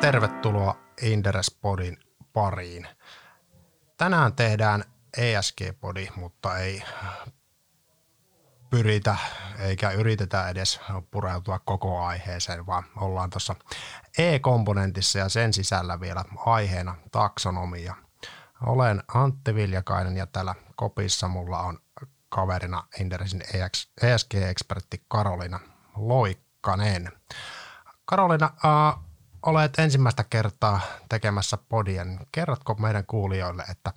tervetuloa Inderespodin pariin. Tänään tehdään ESG-podi, mutta ei pyritä eikä yritetä edes pureutua koko aiheeseen, vaan ollaan tuossa E-komponentissa ja sen sisällä vielä aiheena taksonomia. Olen Antti Viljakainen ja täällä kopissa mulla on kaverina Inderesin ESG-ekspertti Karolina Loikkanen. Karolina, äh, olet ensimmäistä kertaa tekemässä podia. Niin kerrotko meidän kuulijoille, että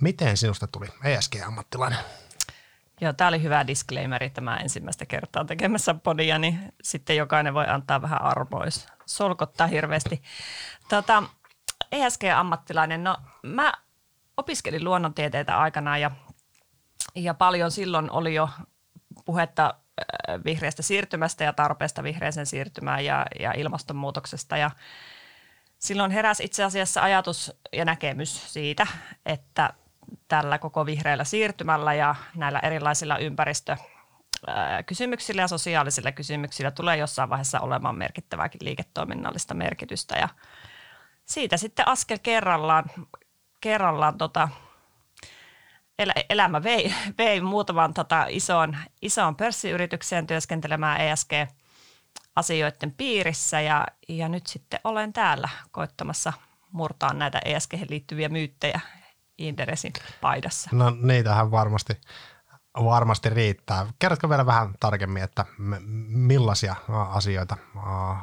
miten sinusta tuli ESG-ammattilainen? Joo, tämä oli hyvä disclaimeri tämä ensimmäistä kertaa tekemässä podia, niin sitten jokainen voi antaa vähän arvois. Solkottaa hirveästi. Tota, ESG-ammattilainen, no mä opiskelin luonnontieteitä aikana ja, ja paljon silloin oli jo puhetta vihreästä siirtymästä ja tarpeesta vihreäseen siirtymään ja, ja ilmastonmuutoksesta. Ja silloin heräsi itse asiassa ajatus ja näkemys siitä, että tällä koko vihreällä siirtymällä ja näillä erilaisilla ympäristö kysymyksillä ja sosiaalisilla kysymyksillä tulee jossain vaiheessa olemaan merkittävääkin liiketoiminnallista merkitystä. Ja siitä sitten askel kerrallaan, kerrallaan tota, el, elämä vei, vei muutaman tota isoon, isoon pörssiyritykseen työskentelemään ESG-asioiden piirissä ja, ja nyt sitten olen täällä koittamassa murtaa näitä ESG liittyviä myyttejä Inderesin paidassa. No niitähän varmasti, varmasti riittää. Kerrotko vielä vähän tarkemmin, että millaisia asioita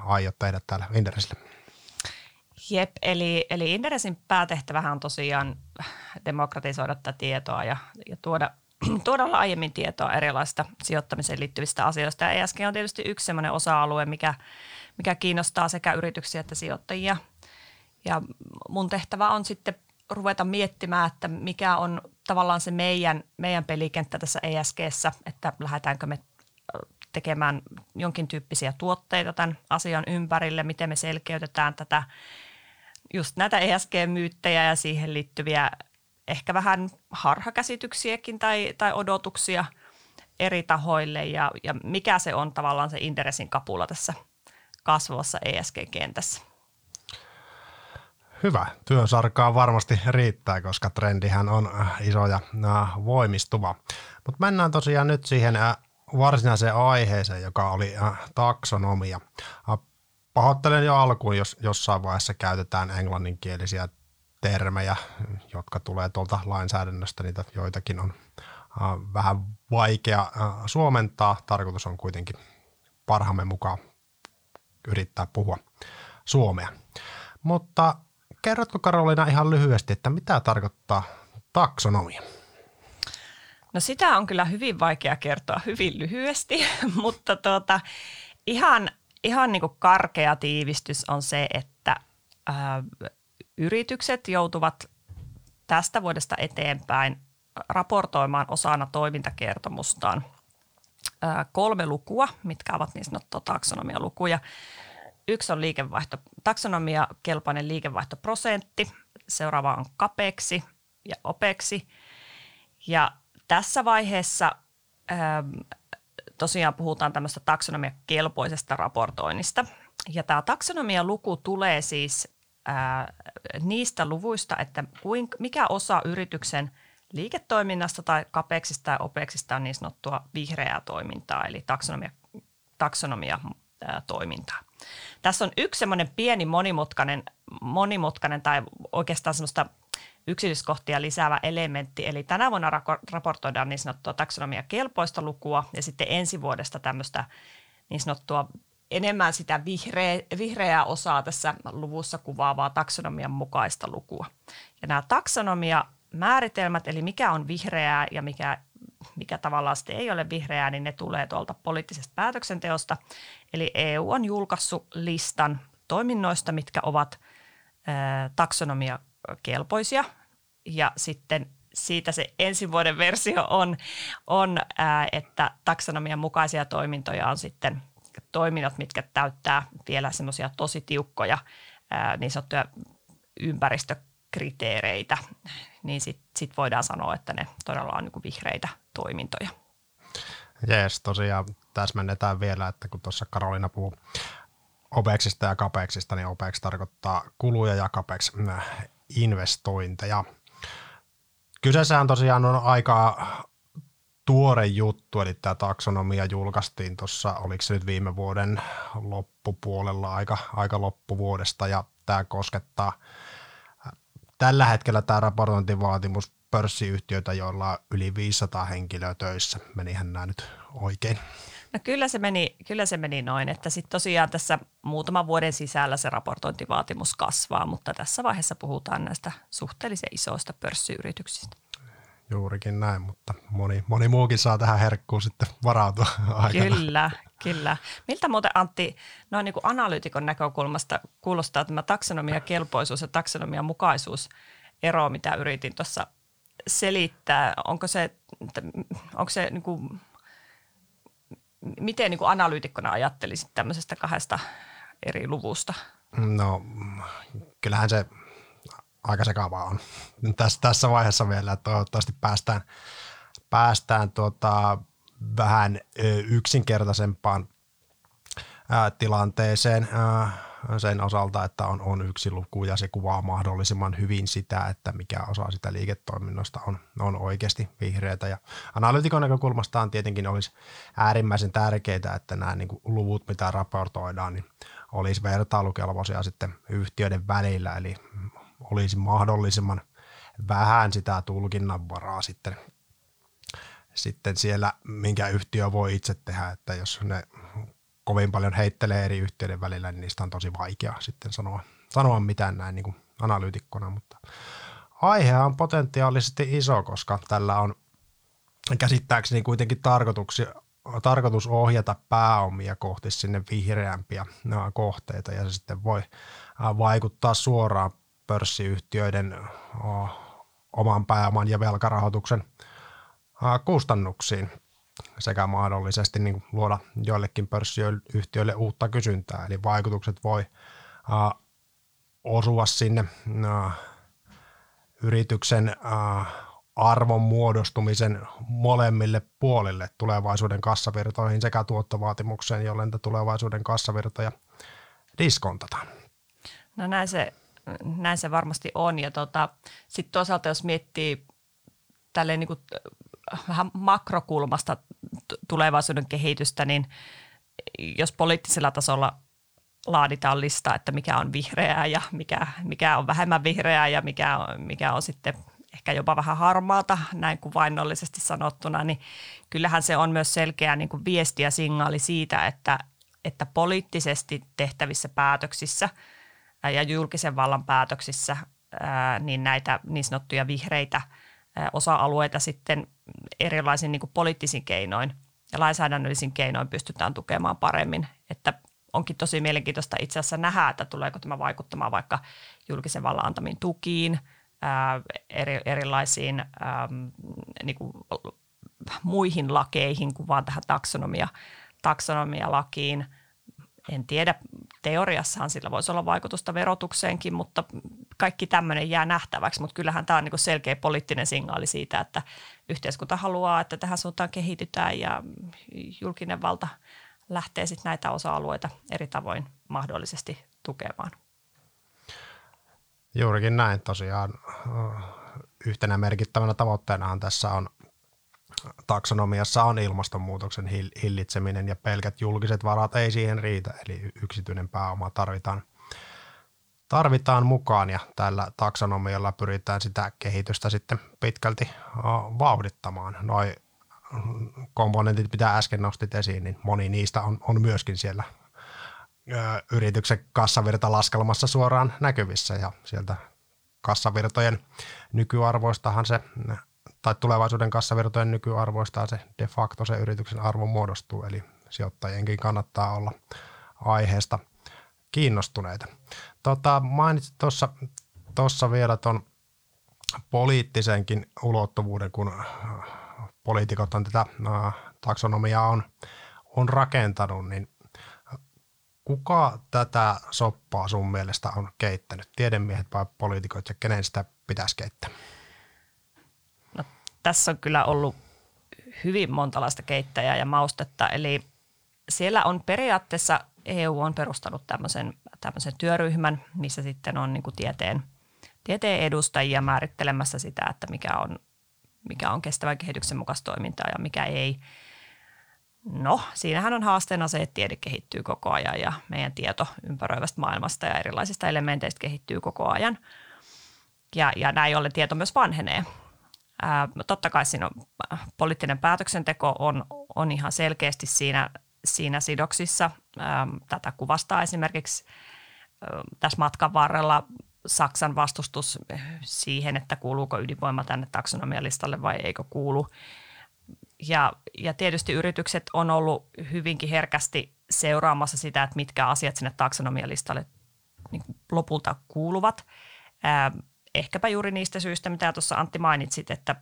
aiot tehdä täällä Inderesillä? Jep, eli, eli Inderesin päätehtävähän on tosiaan demokratisoida tätä tietoa ja, ja tuoda, tuoda aiemmin tietoa erilaisista sijoittamiseen liittyvistä asioista. Ja ESG on tietysti yksi sellainen osa-alue, mikä, mikä kiinnostaa sekä yrityksiä että sijoittajia. Ja mun tehtävä on sitten ruveta miettimään, että mikä on tavallaan se meidän, meidän pelikenttä tässä ESGssä, että lähdetäänkö me tekemään jonkin tyyppisiä tuotteita tämän asian ympärille, miten me selkeytetään tätä just näitä ESG-myyttejä ja siihen liittyviä ehkä vähän harhakäsityksiäkin tai, tai odotuksia eri tahoille ja, ja mikä se on tavallaan se interessin kapula tässä kasvavassa ESG-kentässä. Hyvä. Työsarkaa varmasti riittää, koska trendihän on äh, iso ja äh, voimistuva. Mutta mennään tosiaan nyt siihen äh, varsinaiseen aiheeseen, joka oli taksonomia. Pahoittelen jo alkuun, jos jossain vaiheessa käytetään englanninkielisiä termejä, jotka tulee tuolta lainsäädännöstä, niitä joitakin on vähän vaikea suomentaa. Tarkoitus on kuitenkin parhaamme mukaan yrittää puhua suomea. Mutta kerrotko Karolina ihan lyhyesti, että mitä tarkoittaa taksonomia? No sitä on kyllä hyvin vaikea kertoa hyvin lyhyesti, mutta tuota, ihan, ihan niin kuin karkea tiivistys on se, että ää, yritykset joutuvat tästä vuodesta eteenpäin raportoimaan osana toimintakertomustaan ää, kolme lukua, mitkä ovat niin sanottua taksonomialukuja. Yksi on liikevaihto, taksonomia kelpoinen liikevaihtoprosentti, seuraava on kapeksi ja opeksi. Ja tässä vaiheessa ähm, tosiaan puhutaan tämmöistä taksonomia-kelpoisesta raportoinnista. Ja tämä taksonomia-luku tulee siis äh, niistä luvuista, että kuinka, mikä osa yrityksen liiketoiminnasta tai kapeksista tai opeksista on niin sanottua vihreää toimintaa, eli taksonomia, taksonomia äh, toimintaa. Tässä on yksi semmoinen pieni monimutkainen, monimutkainen tai oikeastaan semmoista yksityiskohtia lisäävä elementti. Eli tänä vuonna raportoidaan niin sanottua taksonomia kelpoista lukua ja sitten ensi vuodesta tämmöistä niin sanottua enemmän sitä vihreä, vihreää osaa tässä luvussa kuvaavaa taksonomian mukaista lukua. Ja nämä taksonomia määritelmät, eli mikä on vihreää ja mikä mikä tavallaan sitten ei ole vihreää, niin ne tulee tuolta poliittisesta päätöksenteosta. Eli EU on julkaissut listan toiminnoista, mitkä ovat taksonomia kelpoisia ja sitten siitä se ensi vuoden versio on, on että taksonomian mukaisia toimintoja on sitten toiminnot, mitkä täyttää vielä semmoisia tosi tiukkoja niin sanottuja ympäristökriteereitä, niin sitten sit voidaan sanoa, että ne todella on niin vihreitä toimintoja. Jees, tosiaan täsmennetään vielä, että kun tuossa Karolina puhuu OPEXista ja CAPEXista, niin OPEX tarkoittaa kuluja ja CAPEX investointeja. Kyseessähän tosiaan on aika tuore juttu, eli tämä taksonomia julkaistiin tuossa, oliko se nyt viime vuoden loppupuolella, aika, aika loppuvuodesta, ja tämä koskettaa tällä hetkellä tämä raportointivaatimus pörssiyhtiöitä, joilla on yli 500 henkilöä töissä. Menihän nämä nyt oikein? No kyllä se meni, kyllä se meni noin, että sitten tosiaan tässä muutaman vuoden sisällä se raportointivaatimus kasvaa, mutta tässä vaiheessa puhutaan näistä suhteellisen isoista pörssiyrityksistä. Juurikin näin, mutta moni, moni muukin saa tähän herkkuun sitten varautua aikana. Kyllä, kyllä. Miltä muuten Antti, noin niin kuin analyytikon näkökulmasta kuulostaa tämä taksonomia kelpoisuus ja taksonomia mukaisuus ero, mitä yritin tuossa selittää? Onko se, onko se niin kuin, miten niin kuin analyytikkona ajattelisit tämmöisestä kahdesta eri luvusta? No kyllähän se aika sekavaa on tässä, tässä vaiheessa vielä, toivottavasti päästään, päästään tuota, vähän yksinkertaisempaan ää, tilanteeseen ää, sen osalta, että on, on yksi luku ja se kuvaa mahdollisimman hyvin sitä, että mikä osa sitä liiketoiminnasta on, on oikeasti vihreätä. Ja analytikon näkökulmastaan tietenkin olisi äärimmäisen tärkeää, että nämä niin luvut, mitä raportoidaan, niin olisi vertailukelpoisia sitten yhtiöiden välillä, eli olisi mahdollisimman vähän sitä tulkinnanvaraa sitten, sitten siellä, minkä yhtiö voi itse tehdä, että jos ne kovin paljon heittelee eri yhtiöiden välillä, niin niistä on tosi vaikea sitten sanoa, sanoa mitään näin niin kuin analyytikkona, mutta aihe on potentiaalisesti iso, koska tällä on käsittääkseni kuitenkin tarkoitus ohjata pääomia kohti sinne vihreämpiä kohteita ja se sitten voi vaikuttaa suoraan pörssiyhtiöiden oman pääoman ja velkarahoituksen kustannuksiin sekä mahdollisesti niin luoda joillekin pörssiyhtiöille uutta kysyntää. Eli vaikutukset voi osua sinne yrityksen arvon muodostumisen molemmille puolille tulevaisuuden kassavirtoihin sekä tuottovaatimukseen, jolloin tulevaisuuden kassavirtoja diskontataan. No näin se näin se varmasti on. Ja tota, sitten toisaalta jos miettii tälleen niin kuin vähän makrokulmasta tulevaisuuden kehitystä, niin jos poliittisella tasolla laaditaan lista, että mikä on vihreää ja mikä, mikä on vähemmän vihreää ja mikä on, mikä on sitten ehkä jopa vähän harmaata, näin kuvainnollisesti sanottuna, niin kyllähän se on myös selkeä niin kuin viesti ja signaali siitä, että, että poliittisesti tehtävissä päätöksissä – ja julkisen vallan päätöksissä niin näitä niin sanottuja vihreitä osa-alueita sitten erilaisin niin poliittisin keinoin ja lainsäädännöllisin keinoin pystytään tukemaan paremmin. Että onkin tosi mielenkiintoista itse asiassa nähdä, että tuleeko tämä vaikuttamaan vaikka julkisen vallan antamiin tukiin, eri, erilaisiin niin kuin muihin lakeihin kuin vaan tähän taksonomia, taksonomialakiin. En tiedä, teoriassahan sillä voisi olla vaikutusta verotukseenkin, mutta kaikki tämmöinen jää nähtäväksi. Mutta kyllähän tämä on niin selkeä poliittinen signaali siitä, että yhteiskunta haluaa, että tähän suuntaan kehitytään ja julkinen valta lähtee sitten näitä osa-alueita eri tavoin mahdollisesti tukemaan. Juurikin näin tosiaan. Yhtenä merkittävänä tavoitteenahan tässä on taksonomiassa on ilmastonmuutoksen hillitseminen ja pelkät julkiset varat ei siihen riitä, eli yksityinen pääoma tarvitaan, tarvitaan mukaan ja tällä taksonomialla pyritään sitä kehitystä sitten pitkälti vauhdittamaan. Noi komponentit, mitä äsken nostit esiin, niin moni niistä on, on myöskin siellä yrityksen kassavirtalaskelmassa suoraan näkyvissä ja sieltä kassavirtojen nykyarvoistahan se tai tulevaisuuden kassavirtojen nykyarvoistaa se de facto se yrityksen arvo muodostuu, eli sijoittajienkin kannattaa olla aiheesta kiinnostuneita. Tota, mainitsit tuossa vielä tuon poliittisenkin ulottuvuuden, kun äh, poliitikot on tätä äh, taksonomiaa on, on rakentanut, niin kuka tätä soppaa sun mielestä on keittänyt? Tiedemiehet vai poliitikot ja kenen sitä pitäisi keittää? Tässä on kyllä ollut hyvin montalaista keittäjää ja maustetta. Eli siellä on periaatteessa EU on perustanut tämmöisen, tämmöisen työryhmän, missä sitten on niin tieteen, tieteen edustajia määrittelemässä sitä, että mikä on, mikä on kestävän kehityksen mukaista toimintaa ja mikä ei. No, siinähän on haasteena se, että tiede kehittyy koko ajan ja meidän tieto ympäröivästä maailmasta ja erilaisista elementeistä kehittyy koko ajan. Ja, ja näin ollen tieto myös vanhenee. Totta kai siinä on, poliittinen päätöksenteko on, on ihan selkeästi siinä, siinä sidoksissa. Tätä kuvastaa esimerkiksi tässä matkan varrella Saksan vastustus siihen, että kuuluuko ydinvoima tänne taksonomialistalle vai eikö kuulu. Ja, ja tietysti yritykset on ollut hyvinkin herkästi seuraamassa sitä, että mitkä asiat sinne taksonomialistalle niin lopulta kuuluvat. Ehkäpä juuri niistä syistä, mitä tuossa Antti mainitsit, että,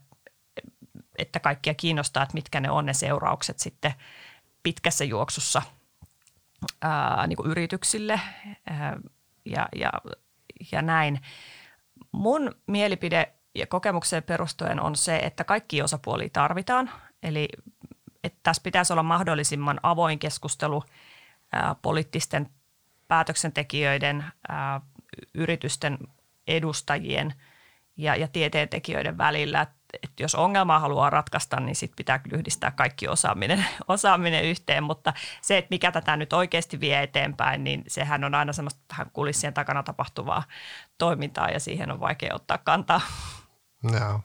että kaikkia kiinnostaa, että mitkä ne on ne seuraukset sitten pitkässä juoksussa ää, niin kuin yrityksille ää, ja, ja, ja näin. Mun mielipide ja kokemukseen perustuen on se, että kaikki osapuolia tarvitaan. Eli että tässä pitäisi olla mahdollisimman avoin keskustelu ää, poliittisten päätöksentekijöiden, ää, yritysten edustajien ja, ja tieteentekijöiden välillä. Että et jos ongelmaa haluaa ratkaista, niin sit pitää yhdistää kaikki osaaminen, osaaminen yhteen, mutta se, että mikä tätä nyt oikeasti vie eteenpäin, niin sehän on aina semmoista tähän kulissien takana tapahtuvaa toimintaa ja siihen on vaikea ottaa kantaa. Joo,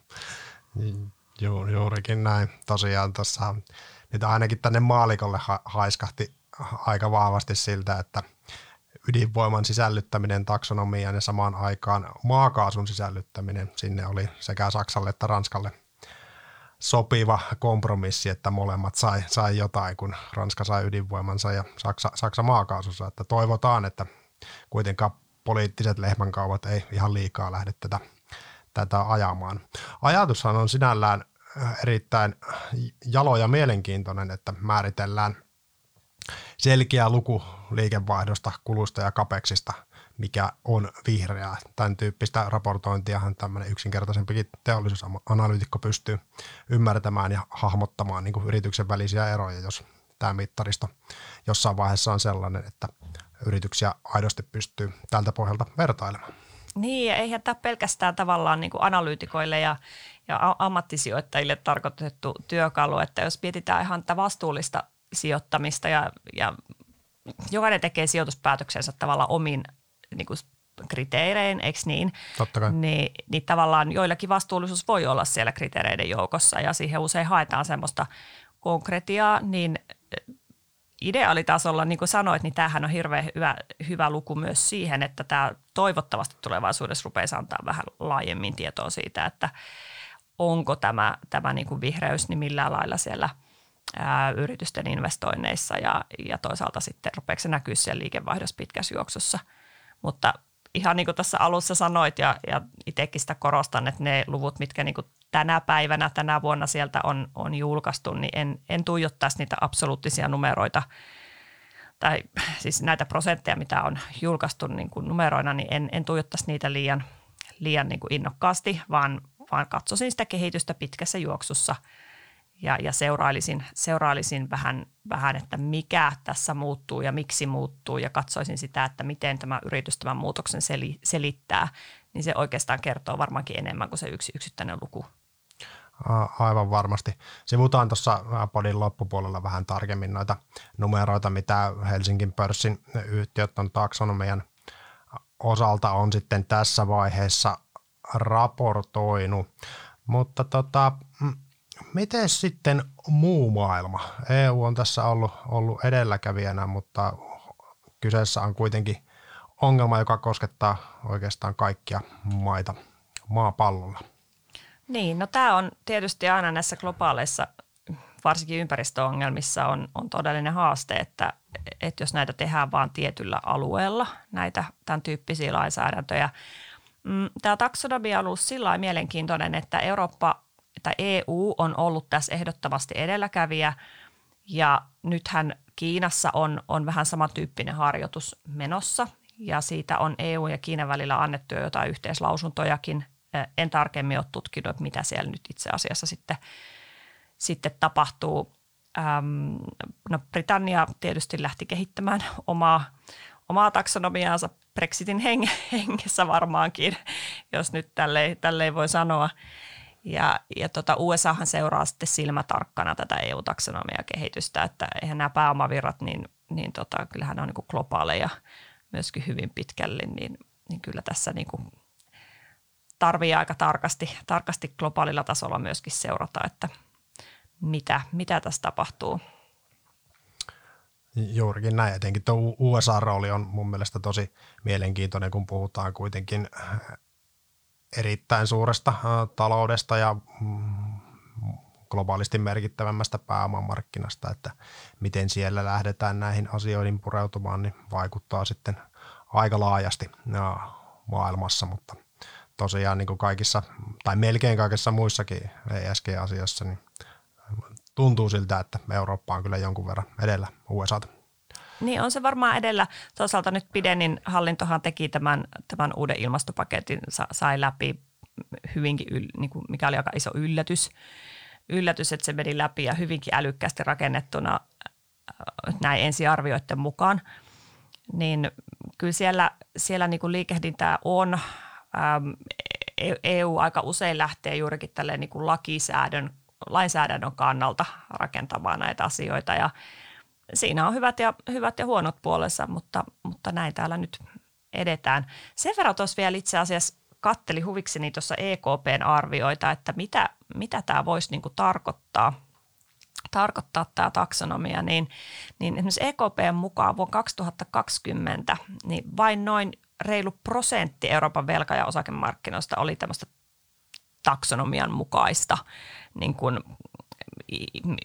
Ju, juurikin näin. Tosiaan tuossa nyt ainakin tänne maalikolle ha- haiskahti aika vahvasti siltä, että – ydinvoiman sisällyttäminen taksonomiaan ja samaan aikaan maakaasun sisällyttäminen sinne oli sekä Saksalle että Ranskalle sopiva kompromissi, että molemmat sai, sai jotain, kun Ranska sai ydinvoimansa ja Saksa, Saksa maakaasussa. Että toivotaan, että kuitenkaan poliittiset lehmänkaupat ei ihan liikaa lähde tätä, tätä ajamaan. Ajatushan on sinällään erittäin jalo ja mielenkiintoinen, että määritellään – selkeä luku liikevaihdosta, kulusta ja kapeksista, mikä on vihreää. Tämän tyyppistä raportointiahan tämmöinen yksinkertaisempikin teollisuusanalyytikko pystyy ymmärtämään ja hahmottamaan niin kuin yrityksen välisiä eroja, jos tämä mittaristo jossain vaiheessa on sellainen, että yrityksiä aidosti pystyy tältä pohjalta vertailemaan. Niin, ja eihän tämä pelkästään tavallaan niin kuin analyytikoille ja, ja ammattisijoittajille tarkoitettu työkalu, että jos mietitään ihan tätä vastuullista sijoittamista ja, ja jokainen tekee sijoituspäätöksensä tavallaan omin niin kuin kriteerein, eikö niin? Totta kai. Niin, niin tavallaan joillakin vastuullisuus voi olla siellä kriteereiden joukossa ja siihen usein haetaan semmoista konkretiaa, niin ideaalitasolla, niin kuin sanoit, niin tämähän on hirveän hyvä, hyvä luku myös siihen, että tämä toivottavasti tulevaisuudessa rupeaa antaa vähän laajemmin tietoa siitä, että onko tämä, tämä niin kuin vihreys niin millään lailla siellä – ää, yritysten investoinneissa ja, ja toisaalta sitten rupeeko se näkyä siellä liikevaihdossa pitkässä juoksussa. Mutta ihan niin kuin tässä alussa sanoit ja, ja itsekin sitä korostan, että ne luvut, mitkä niin kuin tänä päivänä, tänä vuonna sieltä on, on julkaistu, niin en, en tuijottaisi niitä absoluuttisia numeroita tai siis näitä prosentteja, mitä on julkaistu niin kuin numeroina, niin en, en tuijottaisi niitä liian, liian niin kuin innokkaasti, vaan, vaan katsoisin sitä kehitystä pitkässä juoksussa – ja, ja seurailisin, seurailisin vähän, vähän, että mikä tässä muuttuu ja miksi muuttuu ja katsoisin sitä, että miten tämä yritys tämän muutoksen seli, selittää, niin se oikeastaan kertoo varmaankin enemmän kuin se yksi yksittäinen luku. Aivan varmasti. Sivutaan tuossa podin loppupuolella vähän tarkemmin noita numeroita, mitä Helsingin pörssin yhtiöt on taksonomian osalta on sitten tässä vaiheessa raportoinut. Mutta tota, mm, Miten sitten muu maailma? EU on tässä ollut, ollut edelläkävijänä, mutta kyseessä on kuitenkin ongelma, joka koskettaa oikeastaan kaikkia maita maapallolla. Niin, no tämä on tietysti aina näissä globaaleissa, varsinkin ympäristöongelmissa on, on todellinen haaste, että, että jos näitä tehdään vain tietyllä alueella, näitä tämän tyyppisiä lainsäädäntöjä. Mm, tämä taksonomia on ollut sillä mielenkiintoinen, että Eurooppa että EU on ollut tässä ehdottomasti edelläkävijä ja nythän Kiinassa on, on vähän samantyyppinen harjoitus menossa ja siitä on EU ja Kiinan välillä annettu jo jotain yhteislausuntojakin. En tarkemmin ole tutkinut, mitä siellä nyt itse asiassa sitten, sitten tapahtuu. äm, no Britannia tietysti lähti kehittämään omaa, omaa taksonomiaansa Brexitin hengessä varmaankin, jos nyt tälleen, tälleen voi sanoa. Ja, ja tota USAhan seuraa sitten silmätarkkana tätä EU-taksonomia-kehitystä, että eihän nämä pääomavirrat, niin, niin tota, kyllähän ne on niin globaaleja myöskin hyvin pitkälle, niin, niin kyllä tässä niin kuin tarvii aika tarkasti, tarkasti globaalilla tasolla myöskin seurata, että mitä, mitä tässä tapahtuu. Juurikin näin, etenkin tuo USA-rooli on mun mielestä tosi mielenkiintoinen, kun puhutaan kuitenkin erittäin suuresta taloudesta ja mm, globaalisti merkittävämmästä pääomamarkkinasta, että miten siellä lähdetään näihin asioihin pureutumaan, niin vaikuttaa sitten aika laajasti maailmassa, mutta tosiaan niin kuin kaikissa, tai melkein kaikissa muissakin ESG-asioissa, niin tuntuu siltä, että Eurooppa on kyllä jonkun verran edellä USAta. Niin on se varmaan edellä. Toisaalta nyt Bidenin hallintohan teki tämän, tämän uuden ilmastopaketin, sai läpi hyvinkin, niin kuin, mikä oli aika iso yllätys. Yllätys, että se meni läpi ja hyvinkin älykkäästi rakennettuna äh, näin ensiarvioiden mukaan. Niin kyllä siellä, siellä niin kuin liikehdintää on. Ähm, EU e aika usein lähtee juurikin tälleen niin kuin lakisäädön, lainsäädännön kannalta rakentamaan näitä asioita ja – siinä on hyvät ja, hyvät ja huonot puolensa, mutta, mutta näin täällä nyt edetään. Sen verran tuossa vielä itse asiassa katteli huvikseni tuossa EKPn arvioita, että mitä, mitä tämä voisi niinku tarkoittaa – tarkoittaa tämä taksonomia, niin, niin esimerkiksi EKPn mukaan vuonna 2020 niin vain noin reilu prosentti Euroopan velka- ja osakemarkkinoista oli tämmöistä taksonomian mukaista niin kuin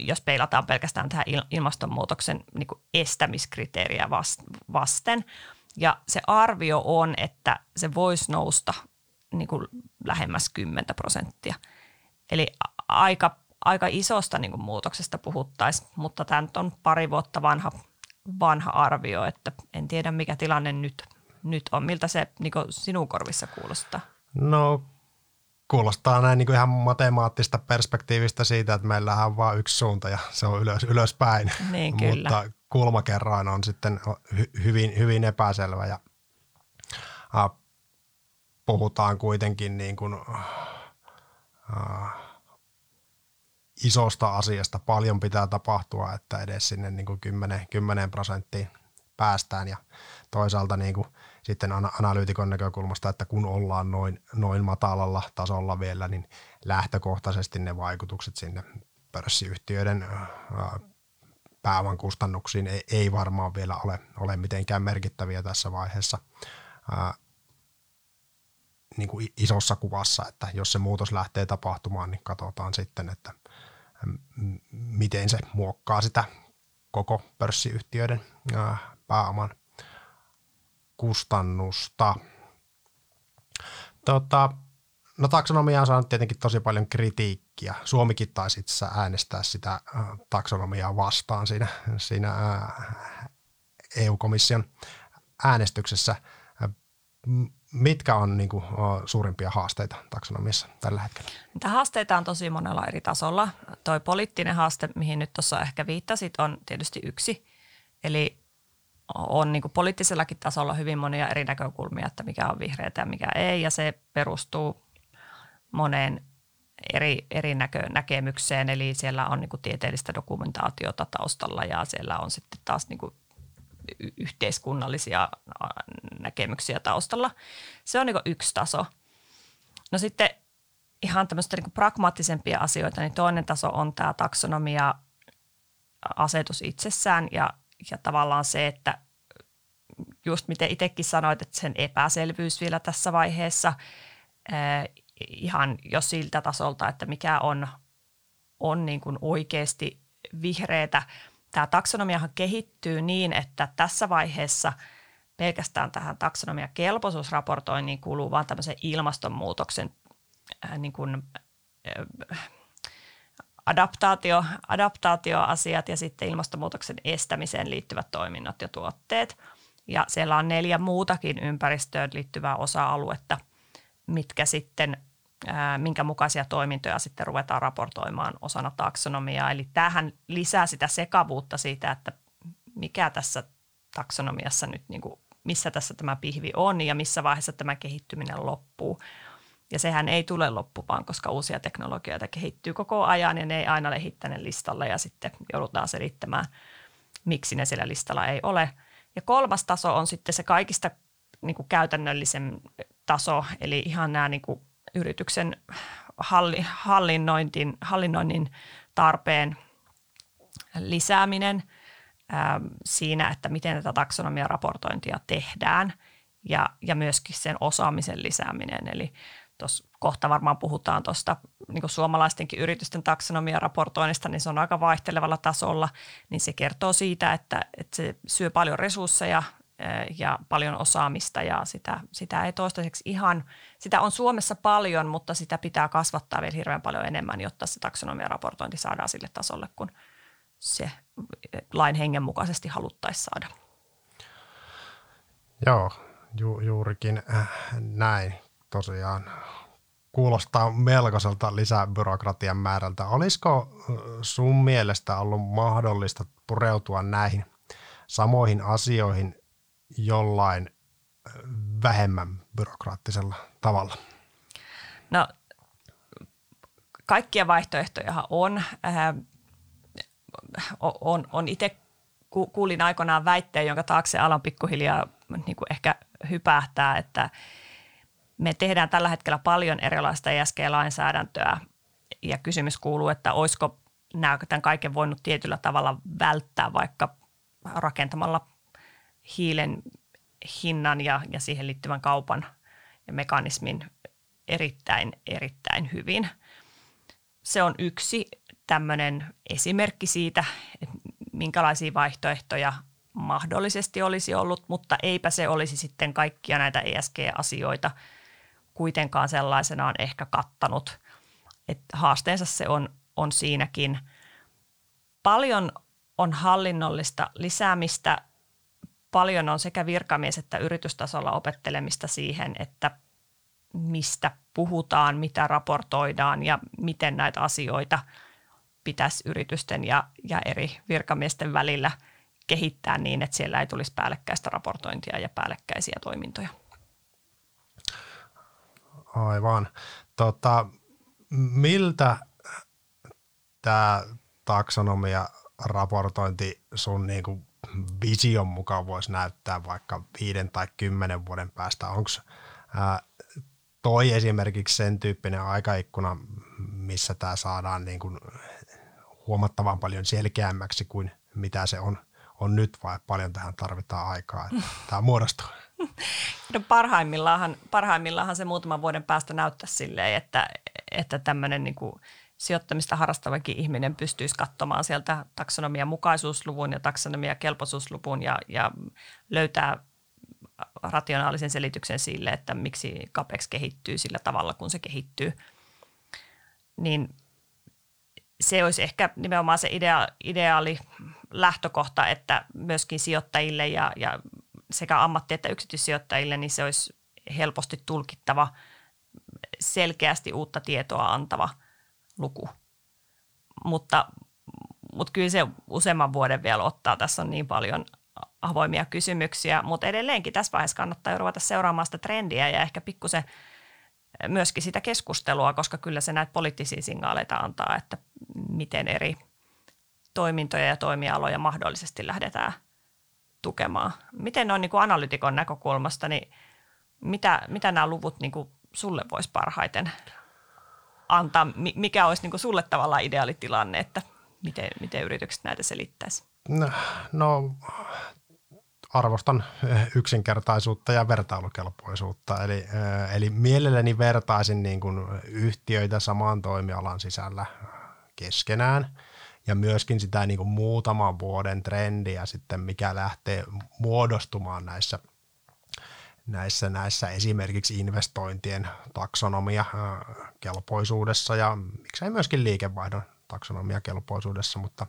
jos peilataan pelkästään tähän ilmastonmuutoksen niin kuin estämiskriteeriä vasten. Ja se arvio on, että se voisi nousta niin kuin lähemmäs 10 prosenttia. Eli aika, aika isosta niin kuin muutoksesta puhuttaisiin, mutta tämä nyt on pari vuotta vanha, vanha arvio, että en tiedä mikä tilanne nyt, nyt on. Miltä se niin sinun korvissa kuulostaa? No kuulostaa näin niin kuin ihan matemaattista perspektiivistä siitä, että meillä on vain yksi suunta ja se on ylös, ylöspäin. Niin, kyllä. Mutta kulmakerroin on sitten hy, hyvin, hyvin epäselvä ja äh, puhutaan kuitenkin niin kuin, äh, isosta asiasta. Paljon pitää tapahtua, että edes sinne niin kuin 10, 10 prosenttiin päästään ja toisaalta niin kuin – sitten analyytikon näkökulmasta, että kun ollaan noin, noin matalalla tasolla vielä, niin lähtökohtaisesti ne vaikutukset sinne pörssiyhtiöiden pääoman kustannuksiin ei, ei varmaan vielä ole, ole mitenkään merkittäviä tässä vaiheessa ää, niin kuin isossa kuvassa, että jos se muutos lähtee tapahtumaan, niin katsotaan sitten, että miten se muokkaa sitä koko pörssiyhtiöiden ää, pääoman kustannusta. Tota, no taksonomia on saanut tietenkin tosi paljon kritiikkiä. Suomikin taisi itse äänestää sitä äh, taksonomiaa vastaan siinä, siinä äh, EU-komission äänestyksessä. Mitkä on niin kuin, suurimpia haasteita taksonomiassa tällä hetkellä? Niitä haasteita on tosi monella eri tasolla. Toi poliittinen haaste, mihin nyt tuossa ehkä viittasit, on tietysti yksi. Eli on niin kuin poliittisellakin tasolla hyvin monia eri näkökulmia, että mikä on vihreätä ja mikä ei, ja se perustuu moneen eri, eri näkö, näkemykseen, eli siellä on niin kuin tieteellistä dokumentaatiota taustalla ja siellä on sitten taas niin kuin yhteiskunnallisia näkemyksiä taustalla. Se on niin kuin yksi taso. No sitten ihan tämmöistä niin pragmaattisempia asioita, niin toinen taso on tämä taksonomia asetus itsessään ja ja tavallaan se, että just miten itsekin sanoit, että sen epäselvyys vielä tässä vaiheessa ihan jo siltä tasolta, että mikä on, on niin kuin oikeasti vihreätä. Tämä taksonomiahan kehittyy niin, että tässä vaiheessa pelkästään tähän taksonomia kelpoisuusraportointiin kuuluu vain tämmöisen ilmastonmuutoksen niin kuin, adaptaatio, adaptaatioasiat ja sitten ilmastonmuutoksen estämiseen liittyvät toiminnot ja tuotteet. Ja siellä on neljä muutakin ympäristöön liittyvää osa-aluetta, mitkä sitten minkä mukaisia toimintoja sitten ruvetaan raportoimaan osana taksonomiaa. Eli tähän lisää sitä sekavuutta siitä, että mikä tässä taksonomiassa nyt, niin kuin, missä tässä tämä pihvi on ja missä vaiheessa tämä kehittyminen loppuu. Ja sehän ei tule loppumaan, koska uusia teknologioita kehittyy koko ajan ja ne ei aina lehitä tänne listalle ja sitten joudutaan selittämään, miksi ne siellä listalla ei ole. Ja kolmas taso on sitten se kaikista niin kuin käytännöllisen taso, eli ihan nämä niin kuin yrityksen halli, hallinnointin, hallinnoinnin tarpeen lisääminen ää, siinä, että miten tätä taksonomian raportointia tehdään ja, ja myöskin sen osaamisen lisääminen. Eli tuossa kohta varmaan puhutaan tuosta niin suomalaistenkin yritysten taksonomian raportoinnista, niin se on aika vaihtelevalla tasolla, niin se kertoo siitä, että, että se syö paljon resursseja ja paljon osaamista ja sitä, sitä ei toistaiseksi ihan, sitä on Suomessa paljon, mutta sitä pitää kasvattaa vielä hirveän paljon enemmän, jotta se taksonomian raportointi saadaan sille tasolle, kun se lain hengen mukaisesti haluttaisiin saada. Joo, ju, juurikin äh, näin tosiaan. Kuulostaa melkoiselta lisäbyrokratian määrältä. Olisiko sun mielestä ollut mahdollista pureutua näihin samoihin asioihin jollain vähemmän byrokraattisella tavalla? No kaikkia vaihtoehtoja on. Äh, on, on itse kuulin aikoinaan väitteen, jonka taakse alan pikkuhiljaa niin kuin ehkä hypähtää, että me tehdään tällä hetkellä paljon erilaista ESG-lainsäädäntöä ja kysymys kuuluu, että olisiko nämä tämän kaiken voinut tietyllä tavalla välttää vaikka rakentamalla hiilen hinnan ja, ja siihen liittyvän kaupan ja mekanismin erittäin, erittäin hyvin. Se on yksi tämmöinen esimerkki siitä, että minkälaisia vaihtoehtoja mahdollisesti olisi ollut, mutta eipä se olisi sitten kaikkia näitä ESG-asioita kuitenkaan sellaisenaan ehkä kattanut. Et haasteensa se on, on siinäkin. Paljon on hallinnollista lisäämistä paljon on sekä virkamies- että yritystasolla opettelemista siihen, että mistä puhutaan, mitä raportoidaan ja miten näitä asioita pitäisi yritysten ja, ja eri virkamiesten välillä kehittää niin, että siellä ei tulisi päällekkäistä raportointia ja päällekkäisiä toimintoja. Aivan. Tota, miltä tämä taksonomia raportointi sun niin kuin vision mukaan voisi näyttää vaikka viiden tai kymmenen vuoden päästä? Onko toi esimerkiksi sen tyyppinen aikaikkuna, missä tämä saadaan niin kuin huomattavan paljon selkeämmäksi kuin mitä se on, on nyt vai paljon tähän tarvitaan aikaa, että tämä muodostuu? No parhaimmillaan, parhaimmillaan se muutaman vuoden päästä näyttää silleen, että, että tämmöinen niin kuin – sijoittamista harrastavakin ihminen pystyisi katsomaan sieltä taksonomian mukaisuusluvun ja taksonomian kelpoisuusluvun ja, ja löytää rationaalisen selityksen sille, että miksi CAPEX kehittyy sillä tavalla, kun se kehittyy. Niin se olisi ehkä nimenomaan se idea, ideaali lähtökohta, että myöskin sijoittajille ja, ja sekä ammatti- että yksityissijoittajille, niin se olisi helposti tulkittava, selkeästi uutta tietoa antava – luku. Mutta, mutta kyllä se useamman vuoden vielä ottaa. Tässä on niin paljon avoimia kysymyksiä, mutta edelleenkin tässä vaiheessa kannattaa ruveta seuraamaan sitä trendiä ja ehkä pikkusen myöskin sitä keskustelua, koska kyllä se näitä poliittisia signaaleita antaa, että miten eri toimintoja ja toimialoja mahdollisesti lähdetään tukemaan. Miten on niin kuin analytikon näkökulmasta, niin mitä, mitä nämä luvut niin kuin sulle voisi parhaiten antaa, mikä olisi niin sulle tavallaan ideaalitilanne, että miten, miten yritykset näitä selittäisi? No, no arvostan eh, yksinkertaisuutta ja vertailukelpoisuutta. Eli, eh, eli mielelläni vertaisin niin kuin yhtiöitä saman toimialan sisällä keskenään ja myöskin sitä niin kuin muutaman vuoden trendiä sitten, mikä lähtee muodostumaan näissä – näissä, näissä esimerkiksi investointien taksonomia kelpoisuudessa ja miksei myöskin liikevaihdon taksonomia kelpoisuudessa, mutta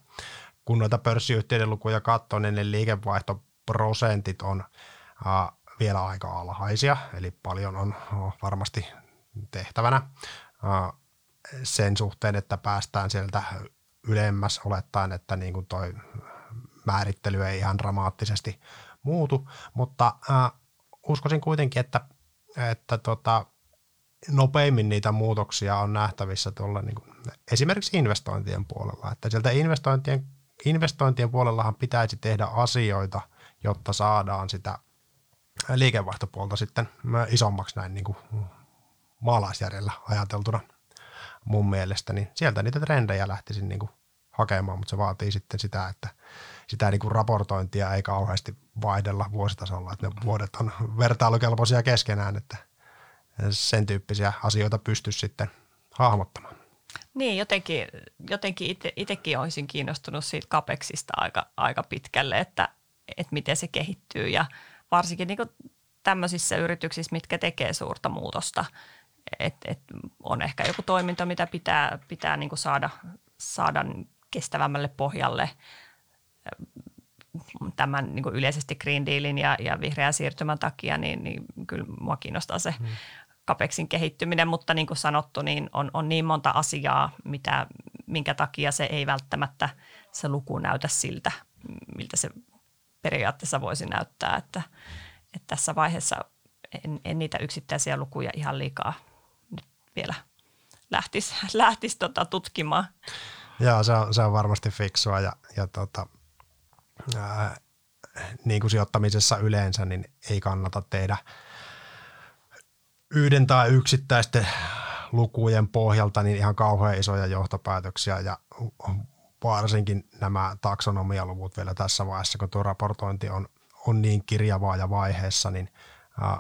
kun noita pörssiyhtiöiden lukuja katsoo, niin ne liikevaihtoprosentit on vielä aika alhaisia, eli paljon on varmasti tehtävänä. sen suhteen, että päästään sieltä ylemmäs olettaen, että niin kuin toi määrittely ei ihan dramaattisesti muutu, mutta äh, uskoisin kuitenkin, että, että tota, nopeimmin niitä muutoksia on nähtävissä tuolla niin kuin esimerkiksi investointien puolella. Että sieltä investointien, investointien puolellahan pitäisi tehdä asioita, jotta saadaan sitä liikevaihtopuolta sitten isommaksi näin niin kuin maalaisjärjellä ajateltuna mun mielestä, niin sieltä niitä trendejä lähtisin niin kuin hakemaan, mutta se vaatii sitten sitä, että sitä niin kuin raportointia ei kauheasti vaihdella vuositasolla, että ne vuodet on vertailukelpoisia keskenään, että sen tyyppisiä asioita pystyisi sitten hahmottamaan. Niin, jotenkin, jotenkin itse, itsekin olisin kiinnostunut siitä kapeksista aika, aika pitkälle, että, että miten se kehittyy ja varsinkin niin tämmöisissä yrityksissä, mitkä tekee suurta muutosta, että et on ehkä joku toiminta, mitä pitää, pitää niin saada, saada kestävämmälle pohjalle tämän niin yleisesti Green Dealin ja, ja vihreän siirtymän takia, niin, niin kyllä mua kiinnostaa se hmm. Capexin kehittyminen, mutta niin kuin sanottu, niin on, on niin monta asiaa, mitä, minkä takia se ei välttämättä se luku näytä siltä, miltä se periaatteessa voisi näyttää, että, että tässä vaiheessa en, en niitä yksittäisiä lukuja ihan liikaa vielä lähtisi, lähtisi tota tutkimaan. Joo, se on, se on varmasti fiksua ja, ja tota, ää, niin kuin sijoittamisessa yleensä, niin ei kannata tehdä – yhden tai yksittäisten lukujen pohjalta niin ihan kauhean isoja johtopäätöksiä ja varsinkin nämä taksonomialuvut vielä tässä vaiheessa, kun tuo raportointi on, on niin kirjavaa ja vaiheessa, niin äh,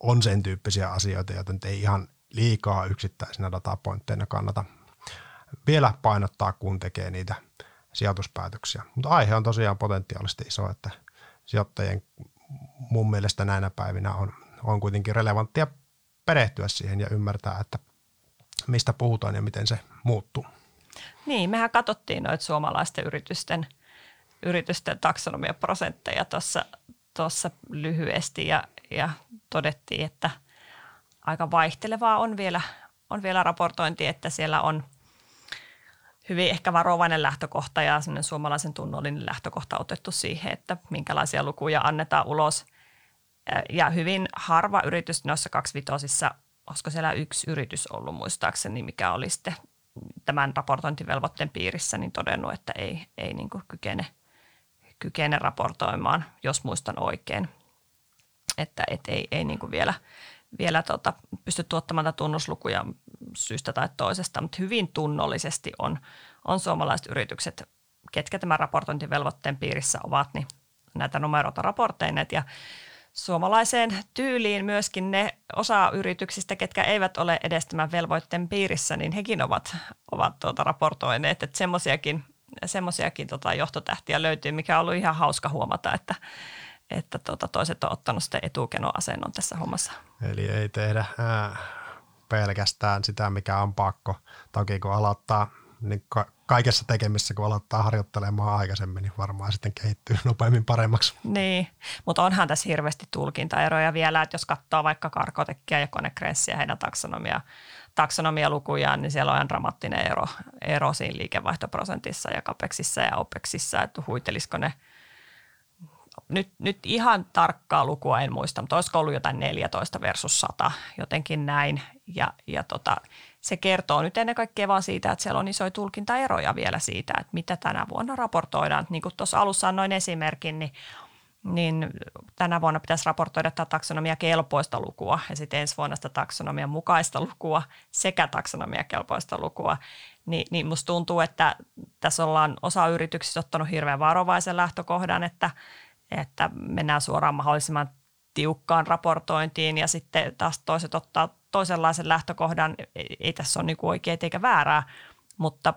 on sen tyyppisiä asioita, joten ei ihan liikaa yksittäisinä datapointteina kannata vielä painottaa, kun tekee niitä sijoituspäätöksiä. Mutta aihe on tosiaan potentiaalisesti iso, että sijoittajien mun mielestä näinä päivinä on on kuitenkin relevanttia perehtyä siihen ja ymmärtää, että mistä puhutaan ja miten se muuttuu. Niin, mehän katsottiin noita suomalaisten yritysten, yritysten taksonomiaprosentteja tuossa tuossa lyhyesti ja, ja todettiin, että aika vaihtelevaa on vielä, on vielä raportointi, että siellä on hyvin ehkä varovainen lähtökohta ja suomalaisen tunnollinen lähtökohta otettu siihen, että minkälaisia lukuja annetaan ulos ja hyvin harva yritys noissa kaksivitosissa, olisiko siellä yksi yritys ollut muistaakseni, mikä oli sitten tämän raportointivelvoitteen piirissä, niin todennut, että ei, ei niin kykene, kykene raportoimaan, jos muistan oikein. Että et ei, ei niin vielä, vielä tota, pysty tuottamaan tunnuslukuja syystä tai toisesta, mutta hyvin tunnollisesti on, on suomalaiset yritykset, ketkä tämän raportointivelvoitteen piirissä ovat, niin näitä numeroita raporteineet ja suomalaiseen tyyliin myöskin ne osa yrityksistä, ketkä eivät ole edes tämän velvoitteen piirissä, niin hekin ovat, ovat tuota raportoineet, että semmoisiakin semmoisiakin tota johtotähtiä löytyy, mikä on ollut ihan hauska huomata, että, että tuota, toiset on ottanut sitten etukenoasennon tässä hommassa. Eli ei tehdä ää, pelkästään sitä, mikä on pakko. Toki kun aloittaa niin kaikessa tekemissä, kun aloittaa harjoittelemaan aikaisemmin, niin varmaan sitten kehittyy nopeammin paremmaksi. Niin, mutta onhan tässä hirveästi tulkintaeroja vielä, että jos katsoo vaikka Karkotekkia ja Konekrenssiä, heidän taksonomia, taksonomialukujaan, niin siellä on ihan dramaattinen ero, ero siinä liikevaihtoprosentissa ja kapeksissa ja opeksissa, että huitelisiko ne nyt, nyt ihan tarkkaa lukua en muista, mutta olisiko ollut jotain 14 versus 100, jotenkin näin. Ja, ja tota, se kertoo nyt ennen kaikkea vaan siitä, että siellä on isoja tulkintaeroja vielä siitä, että mitä tänä vuonna raportoidaan. Niin kuin tuossa alussa annoin esimerkin, niin, niin tänä vuonna pitäisi raportoida tätä taksonomia kelpoista lukua ja sitten ensi vuonna sitä taksonomia mukaista lukua sekä taksonomia kelpoista lukua. Ni, niin musta tuntuu, että tässä ollaan osa yrityksistä ottanut hirveän varovaisen lähtökohdan, että, että mennään suoraan mahdollisimman tiukkaan raportointiin ja sitten taas toiset ottaa toisenlaisen lähtökohdan. Ei tässä ole niin oikein eikä väärää, mutta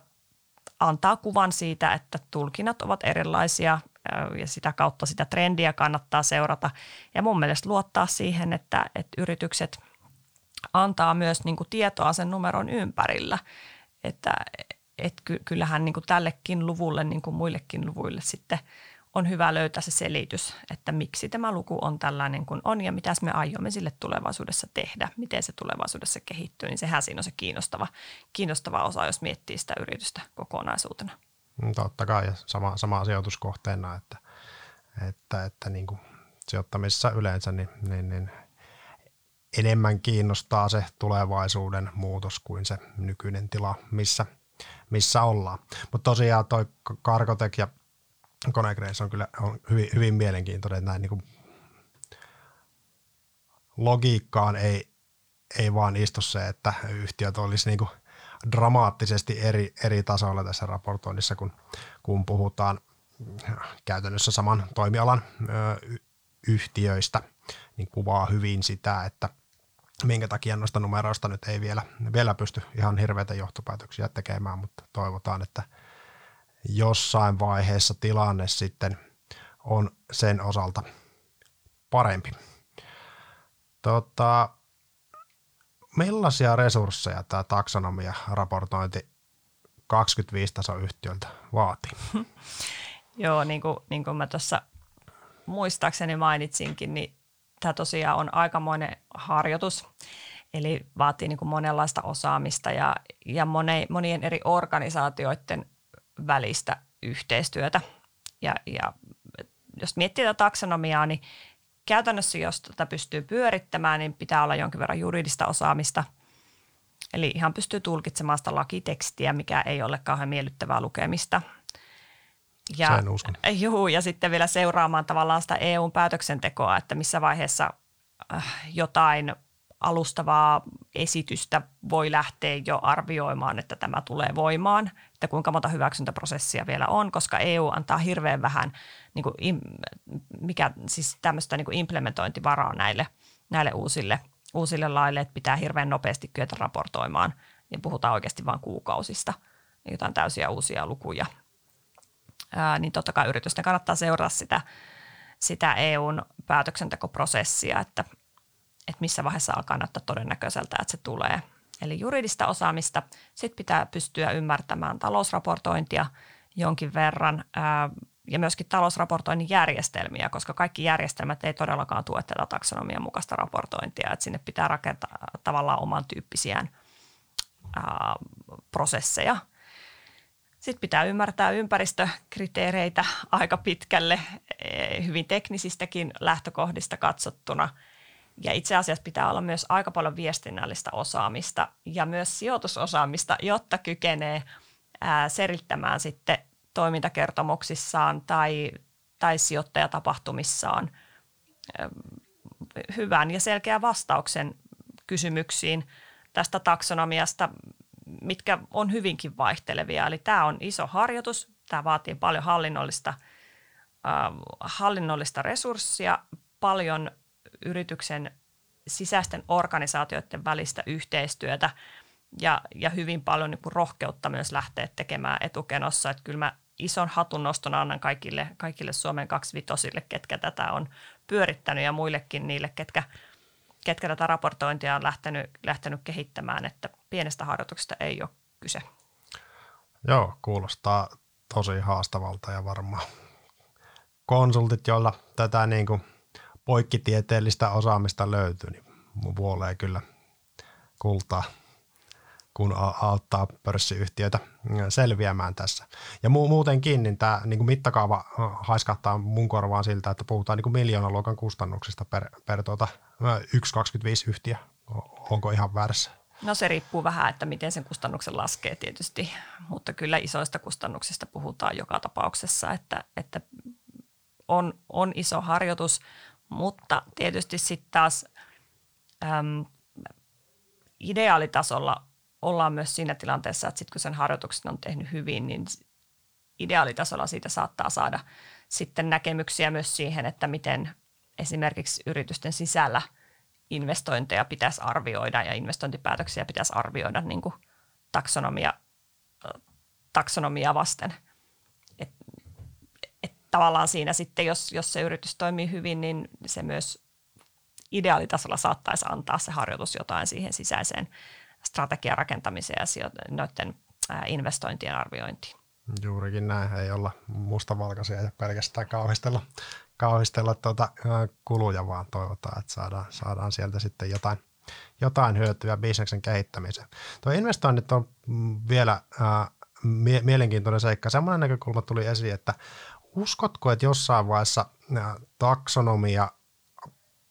antaa kuvan siitä, että tulkinnat ovat erilaisia ja sitä kautta sitä trendiä kannattaa seurata. Ja mun mielestä luottaa siihen, että, että yritykset antaa myös niin kuin tietoa sen numeron ympärillä. Että, että kyllähän niin kuin tällekin luvulle, niin kuin muillekin luvuille sitten on hyvä löytää se selitys, että miksi tämä luku on tällainen kuin on ja mitä me aiomme sille tulevaisuudessa tehdä, miten se tulevaisuudessa kehittyy, niin sehän siinä on se kiinnostava, kiinnostava osa, jos miettii sitä yritystä kokonaisuutena. Mm, totta kai ja sama, sama sijoituskohteena, että, että, että niin kuin sijoittamisessa yleensä niin, niin, niin enemmän kiinnostaa se tulevaisuuden muutos kuin se nykyinen tila, missä, missä ollaan. Mutta tosiaan toi Karkotek ja Konegreis on kyllä on hyvin, hyvin mielenkiintoinen, näin niin kuin logiikkaan ei, ei vaan istu se, että yhtiöt olisi niin kuin dramaattisesti eri, eri tasoilla tässä raportoinnissa, kun, kun puhutaan käytännössä saman toimialan ö, yhtiöistä, niin kuvaa hyvin sitä, että minkä takia noista numeroista nyt ei vielä, vielä pysty ihan hirveitä johtopäätöksiä tekemään, mutta toivotaan, että jossain vaiheessa tilanne sitten on sen osalta parempi. Tota, millaisia resursseja tämä taksonomia raportointi 25 tason yhtiöltä vaatii? Joo, niin kuin, niin kuin mä tuossa muistaakseni mainitsinkin, niin tämä tosiaan on aikamoinen harjoitus. Eli vaatii niin kuin monenlaista osaamista ja, ja monien eri organisaatioiden välistä yhteistyötä. Ja, ja jos miettii tätä taksonomiaa, niin käytännössä jos tätä pystyy pyörittämään, niin pitää olla jonkin verran juridista osaamista. Eli ihan pystyy tulkitsemaan sitä lakitekstiä, mikä ei ole kauhean miellyttävää lukemista. Ja, Sen uskon. Juu, ja sitten vielä seuraamaan tavallaan sitä EUn päätöksentekoa, että missä vaiheessa äh, jotain alustavaa esitystä voi lähteä jo arvioimaan, että tämä tulee voimaan, että kuinka monta hyväksyntäprosessia vielä on, koska EU antaa hirveän vähän niin kuin, mikä, siis tämmöistä niin kuin implementointivaraa näille, näille uusille, uusille laille, että pitää hirveän nopeasti kyetä raportoimaan, niin puhutaan oikeasti vain kuukausista, jotain täysiä uusia lukuja. Ää, niin totta kai yritysten kannattaa seurata sitä, sitä EUn päätöksentekoprosessia, että – että missä vaiheessa alkaa näyttää todennäköiseltä, että se tulee. Eli juridista osaamista. Sitten pitää pystyä ymmärtämään talousraportointia jonkin verran ää, ja myöskin talousraportoinnin järjestelmiä, koska kaikki järjestelmät ei todellakaan tue tätä taksonomian mukaista raportointia. Että sinne pitää rakentaa tavallaan oman tyyppisiään ää, prosesseja. Sitten pitää ymmärtää ympäristökriteereitä aika pitkälle, e, hyvin teknisistäkin lähtökohdista katsottuna – ja itse asiassa pitää olla myös aika paljon viestinnällistä osaamista ja myös sijoitusosaamista, jotta kykenee ää, selittämään sitten toimintakertomuksissaan tai, tai sijoittajatapahtumissaan hyvän ja selkeän vastauksen kysymyksiin tästä taksonomiasta, mitkä on hyvinkin vaihtelevia. Eli tämä on iso harjoitus, tämä vaatii paljon hallinnollista, äh, hallinnollista resurssia, paljon – yrityksen sisäisten organisaatioiden välistä yhteistyötä ja, ja hyvin paljon niin kuin rohkeutta myös lähteä tekemään etukenossa. Että kyllä mä ison hatun noston annan kaikille, kaikille Suomen kaksivitosille, ketkä tätä on pyörittänyt ja muillekin niille, ketkä, ketkä tätä raportointia on lähtenyt, lähtenyt kehittämään, että pienestä harjoituksesta ei ole kyse. Joo, kuulostaa tosi haastavalta ja varmaan konsultit, joilla tätä niin kuin – poikkitieteellistä osaamista löytyy, niin vuolee kyllä kultaa, kun auttaa pörssiyhtiöitä selviämään tässä. Ja muutenkin, niin tämä niin kuin mittakaava haiskahtaa mun korvaan siltä, että puhutaan niin miljoonaluokan kustannuksista per, per tuota, 1,25 yhtiö. Onko ihan väärässä? No se riippuu vähän, että miten sen kustannuksen laskee tietysti, mutta kyllä isoista kustannuksista puhutaan joka tapauksessa, että, että on, on iso harjoitus, mutta tietysti sitten taas äm, ideaalitasolla ollaan myös siinä tilanteessa, että sitten kun sen harjoituksen on tehnyt hyvin, niin ideaalitasolla siitä saattaa saada sitten näkemyksiä myös siihen, että miten esimerkiksi yritysten sisällä investointeja pitäisi arvioida ja investointipäätöksiä pitäisi arvioida niin kuin taksonomia, taksonomia vasten – tavallaan siinä sitten, jos, jos se yritys toimii hyvin, niin se myös ideaalitasolla saattaisi antaa se harjoitus jotain siihen sisäiseen strategian rakentamiseen ja noiden investointien arviointiin. Juurikin näin, ei olla mustavalkaisia ja pelkästään kauhistella, kauhistella tuota, kuluja, vaan toivotaan, että saadaan, saadaan sieltä sitten jotain, jotain hyötyä bisneksen kehittämiseen. Tuo investoinnit on mm, vielä äh, mie- mielenkiintoinen seikka. Semmoinen näkökulma tuli esiin, että uskotko, että jossain vaiheessa äh, taksonomia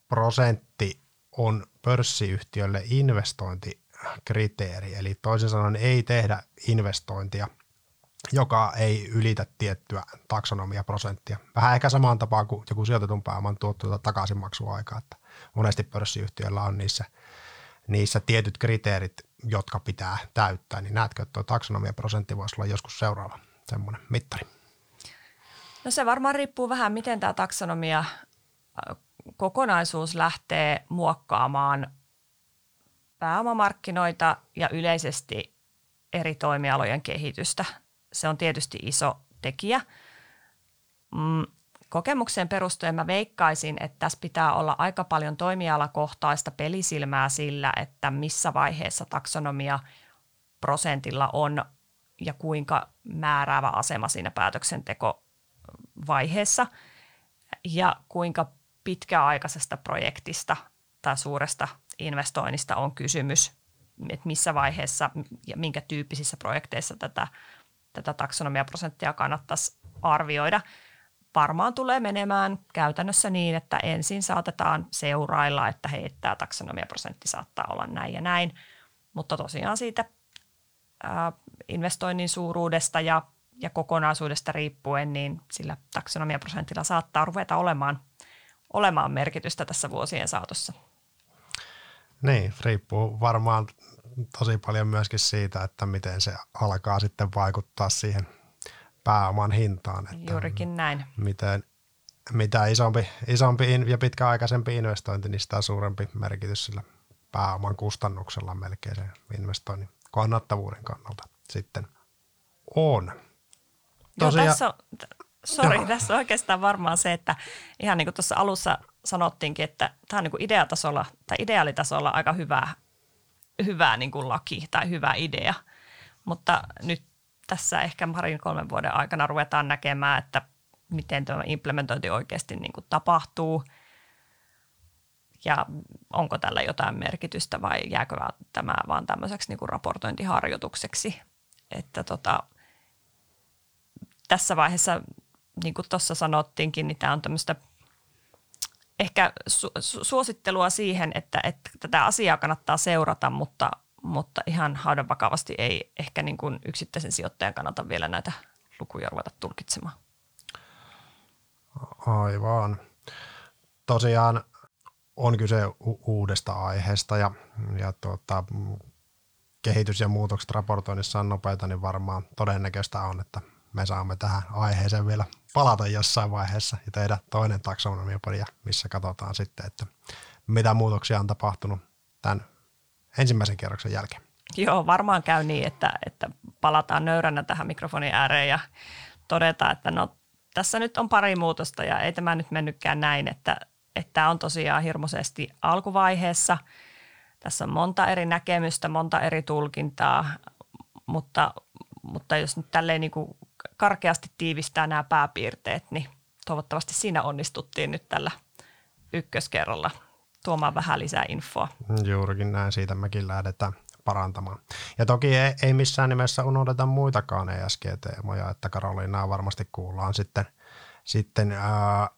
prosentti on pörssiyhtiölle investointikriteeri, eli toisin sanoen ei tehdä investointia, joka ei ylitä tiettyä taksonomiaprosenttia. Vähän ehkä samaan tapaan kuin joku sijoitetun pääoman tuotto tuota takaisinmaksuaika, että monesti pörssiyhtiöillä on niissä, niissä tietyt kriteerit, jotka pitää täyttää, niin näetkö, että tuo taksonomiaprosentti voisi olla joskus seuraava semmoinen mittari? No se varmaan riippuu vähän, miten tämä taksonomia kokonaisuus lähtee muokkaamaan pääomamarkkinoita ja yleisesti eri toimialojen kehitystä. Se on tietysti iso tekijä. Mm, kokemuksen perustuen mä veikkaisin, että tässä pitää olla aika paljon toimialakohtaista pelisilmää sillä, että missä vaiheessa taksonomia prosentilla on ja kuinka määräävä asema siinä päätöksentekovaiheessa ja kuinka pitkäaikaisesta projektista tai suuresta investoinnista on kysymys, että missä vaiheessa ja minkä tyyppisissä projekteissa tätä, tätä taksonomiaprosenttia kannattaisi arvioida. Varmaan tulee menemään käytännössä niin, että ensin saatetaan seurailla, että hei, tämä taksonomiaprosentti saattaa olla näin ja näin, mutta tosiaan siitä ää, investoinnin suuruudesta ja, ja kokonaisuudesta riippuen, niin sillä taksonomiaprosentilla saattaa ruveta olemaan – olemaan merkitystä tässä vuosien saatossa. Niin, riippuu varmaan tosi paljon myöskin siitä, että miten se alkaa sitten vaikuttaa siihen pääoman hintaan. Että Juurikin näin. Miten, mitä isompi, isompi ja pitkäaikaisempi investointi, niin sitä suurempi merkitys sillä pääoman kustannuksella melkein sen investoinnin kannattavuuden kannalta sitten on. Tosiaan, Joo, tässä on, Sori, tässä on oikeastaan varmaan se, että ihan niin kuin tuossa alussa sanottiinkin, että tämä on niin kuin ideatasolla tai ideaalitasolla aika hyvä, hyvä niin kuin laki tai hyvä idea. Mutta nyt tässä ehkä parin kolmen vuoden aikana ruvetaan näkemään, että miten tämä implementointi oikeasti niin kuin tapahtuu ja onko tällä jotain merkitystä vai jääkö tämä vaan tämmöiseksi niin kuin raportointiharjoitukseksi. Että tota, tässä vaiheessa niin kuin tuossa sanottiinkin, niin tämä on tämmöistä ehkä su- su- suosittelua siihen, että, että tätä asiaa kannattaa seurata, mutta, mutta ihan haudan vakavasti ei ehkä niin kuin yksittäisen sijoittajan kannata vielä näitä lukuja ruveta tulkitsemaan. Aivan. Tosiaan on kyse u- uudesta aiheesta ja, ja tuota, kehitys ja muutokset raportoinnissa on nopeita, niin varmaan todennäköistä on, että me saamme tähän aiheeseen vielä palata jossain vaiheessa ja tehdä toinen taksonomiapodia, missä katsotaan sitten, että mitä muutoksia on tapahtunut tämän ensimmäisen kierroksen jälkeen. Joo, varmaan käy niin, että, että palataan nöyränä tähän mikrofonin ääreen ja todetaan, että no tässä nyt on pari muutosta ja ei tämä nyt mennytkään näin, että, että on tosiaan hirmuisesti alkuvaiheessa. Tässä on monta eri näkemystä, monta eri tulkintaa, mutta, mutta jos nyt tälleen niin kuin karkeasti tiivistää nämä pääpiirteet, niin toivottavasti siinä onnistuttiin nyt tällä ykköskerralla tuomaan vähän lisää infoa. Juurikin näin, siitä mekin lähdetään parantamaan. Ja toki ei, ei missään nimessä unohdeta muitakaan ESG-teemoja, että Karoliinaa varmasti kuullaan sitten, sitten ää,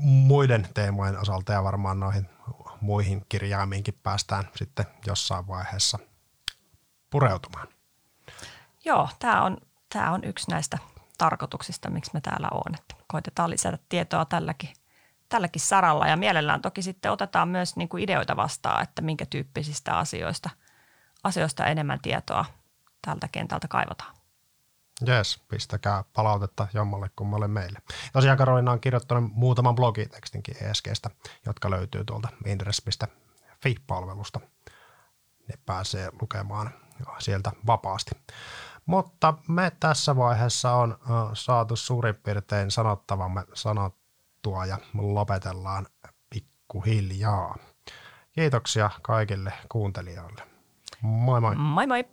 muiden teemojen osalta ja varmaan noihin muihin kirjaimiinkin päästään sitten jossain vaiheessa pureutumaan. Joo, tämä on tämä on yksi näistä tarkoituksista, miksi me täällä on. Että koitetaan lisätä tietoa tälläkin, tälläkin saralla ja mielellään toki sitten otetaan myös niin kuin ideoita vastaan, että minkä tyyppisistä asioista, asioista enemmän tietoa tältä kentältä kaivataan. Jes, pistäkää palautetta jommalle kummalle meille. Tosiaan Karolina on kirjoittanut muutaman blogitekstinkin ESGstä, jotka löytyy tuolta interest.fi-palvelusta. Ne pääsee lukemaan sieltä vapaasti. Mutta me tässä vaiheessa on saatu suurin piirtein sanottavamme sanottua ja lopetellaan pikkuhiljaa. Kiitoksia kaikille kuuntelijoille. Moi moi. Moi moi.